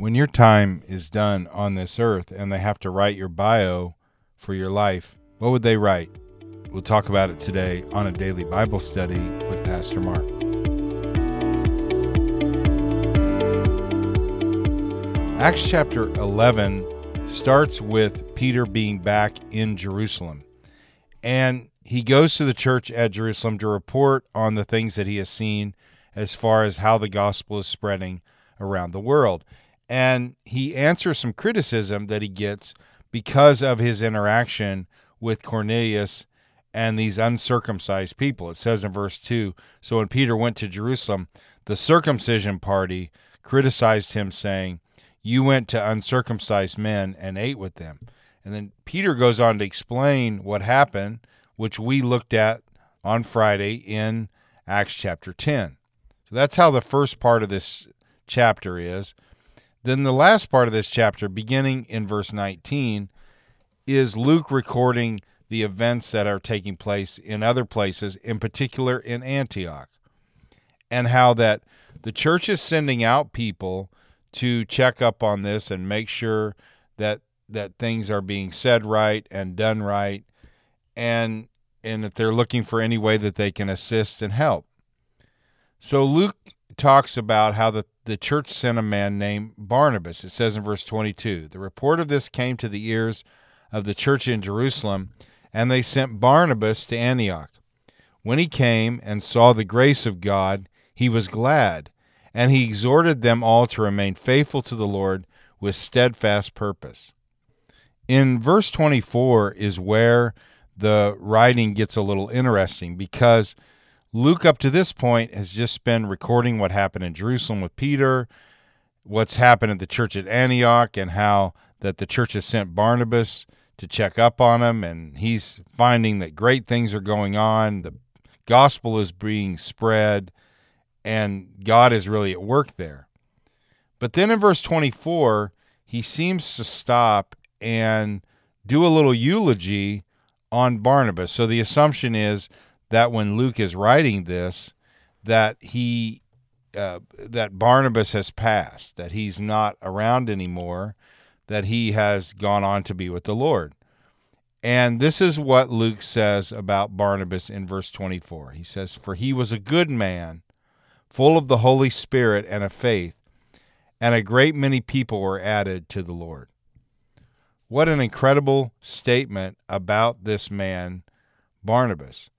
When your time is done on this earth and they have to write your bio for your life, what would they write? We'll talk about it today on a daily Bible study with Pastor Mark. Acts chapter 11 starts with Peter being back in Jerusalem. And he goes to the church at Jerusalem to report on the things that he has seen as far as how the gospel is spreading around the world and he answers some criticism that he gets because of his interaction with Cornelius and these uncircumcised people. It says in verse 2 So when Peter went to Jerusalem, the circumcision party criticized him, saying, You went to uncircumcised men and ate with them. And then Peter goes on to explain what happened, which we looked at on Friday in Acts chapter 10. So that's how the first part of this chapter is. Then the last part of this chapter, beginning in verse 19, is Luke recording the events that are taking place in other places, in particular in Antioch, and how that the church is sending out people to check up on this and make sure that that things are being said right and done right and and that they're looking for any way that they can assist and help. So Luke talks about how the the church sent a man named Barnabas. It says in verse 22 The report of this came to the ears of the church in Jerusalem, and they sent Barnabas to Antioch. When he came and saw the grace of God, he was glad, and he exhorted them all to remain faithful to the Lord with steadfast purpose. In verse 24 is where the writing gets a little interesting because Luke, up to this point, has just been recording what happened in Jerusalem with Peter, what's happened at the church at Antioch, and how that the church has sent Barnabas to check up on him, and he's finding that great things are going on. The gospel is being spread, and God is really at work there. But then in verse 24, he seems to stop and do a little eulogy on Barnabas. So the assumption is that when Luke is writing this, that he uh, that Barnabas has passed, that he's not around anymore, that he has gone on to be with the Lord. And this is what Luke says about Barnabas in verse 24. He says, For he was a good man, full of the Holy Spirit and of faith, and a great many people were added to the Lord. What an incredible statement about this man, Barnabas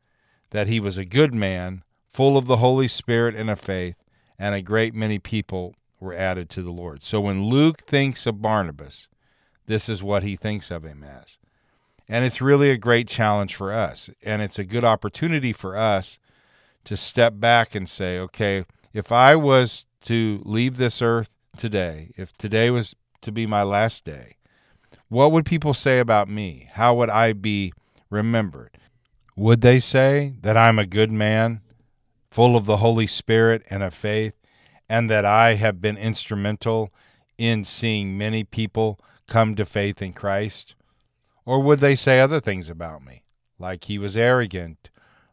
that he was a good man, full of the Holy Spirit and of faith, and a great many people were added to the Lord. So when Luke thinks of Barnabas, this is what he thinks of him as. And it's really a great challenge for us. And it's a good opportunity for us to step back and say, okay, if I was to leave this earth today, if today was to be my last day, what would people say about me? How would I be remembered? Would they say that I'm a good man, full of the Holy Spirit and of faith, and that I have been instrumental in seeing many people come to faith in Christ? Or would they say other things about me, like he was arrogant,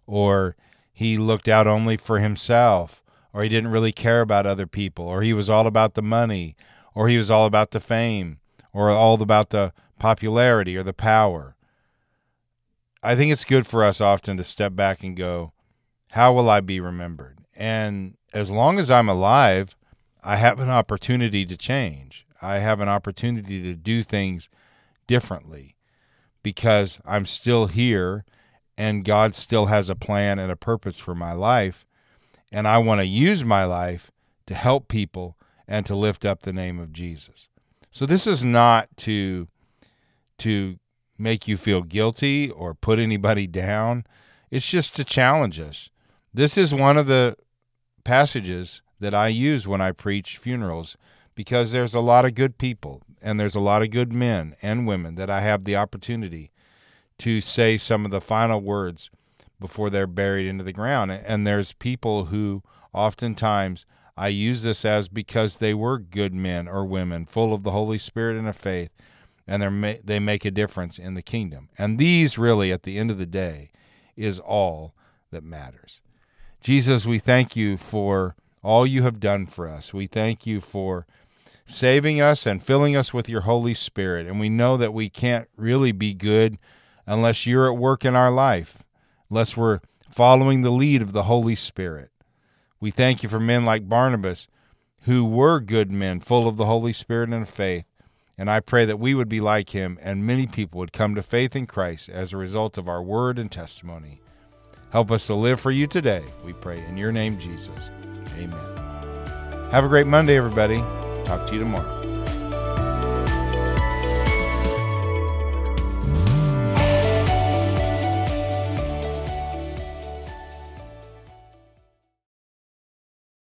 or he looked out only for himself, or he didn't really care about other people, or he was all about the money, or he was all about the fame, or all about the popularity or the power? I think it's good for us often to step back and go, how will I be remembered? And as long as I'm alive, I have an opportunity to change. I have an opportunity to do things differently because I'm still here and God still has a plan and a purpose for my life. And I want to use my life to help people and to lift up the name of Jesus. So this is not to to make you feel guilty or put anybody down. It's just to challenge us. This is one of the passages that I use when I preach funerals because there's a lot of good people and there's a lot of good men and women that I have the opportunity to say some of the final words before they're buried into the ground. And there's people who oftentimes I use this as because they were good men or women, full of the Holy Spirit and of faith, and they they make a difference in the kingdom. And these really, at the end of the day, is all that matters. Jesus, we thank you for all you have done for us. We thank you for saving us and filling us with your Holy Spirit. And we know that we can't really be good unless you're at work in our life, unless we're following the lead of the Holy Spirit. We thank you for men like Barnabas who were good men, full of the Holy Spirit and faith. And I pray that we would be like him and many people would come to faith in Christ as a result of our word and testimony. Help us to live for you today, we pray. In your name, Jesus. Amen. Have a great Monday, everybody. Talk to you tomorrow.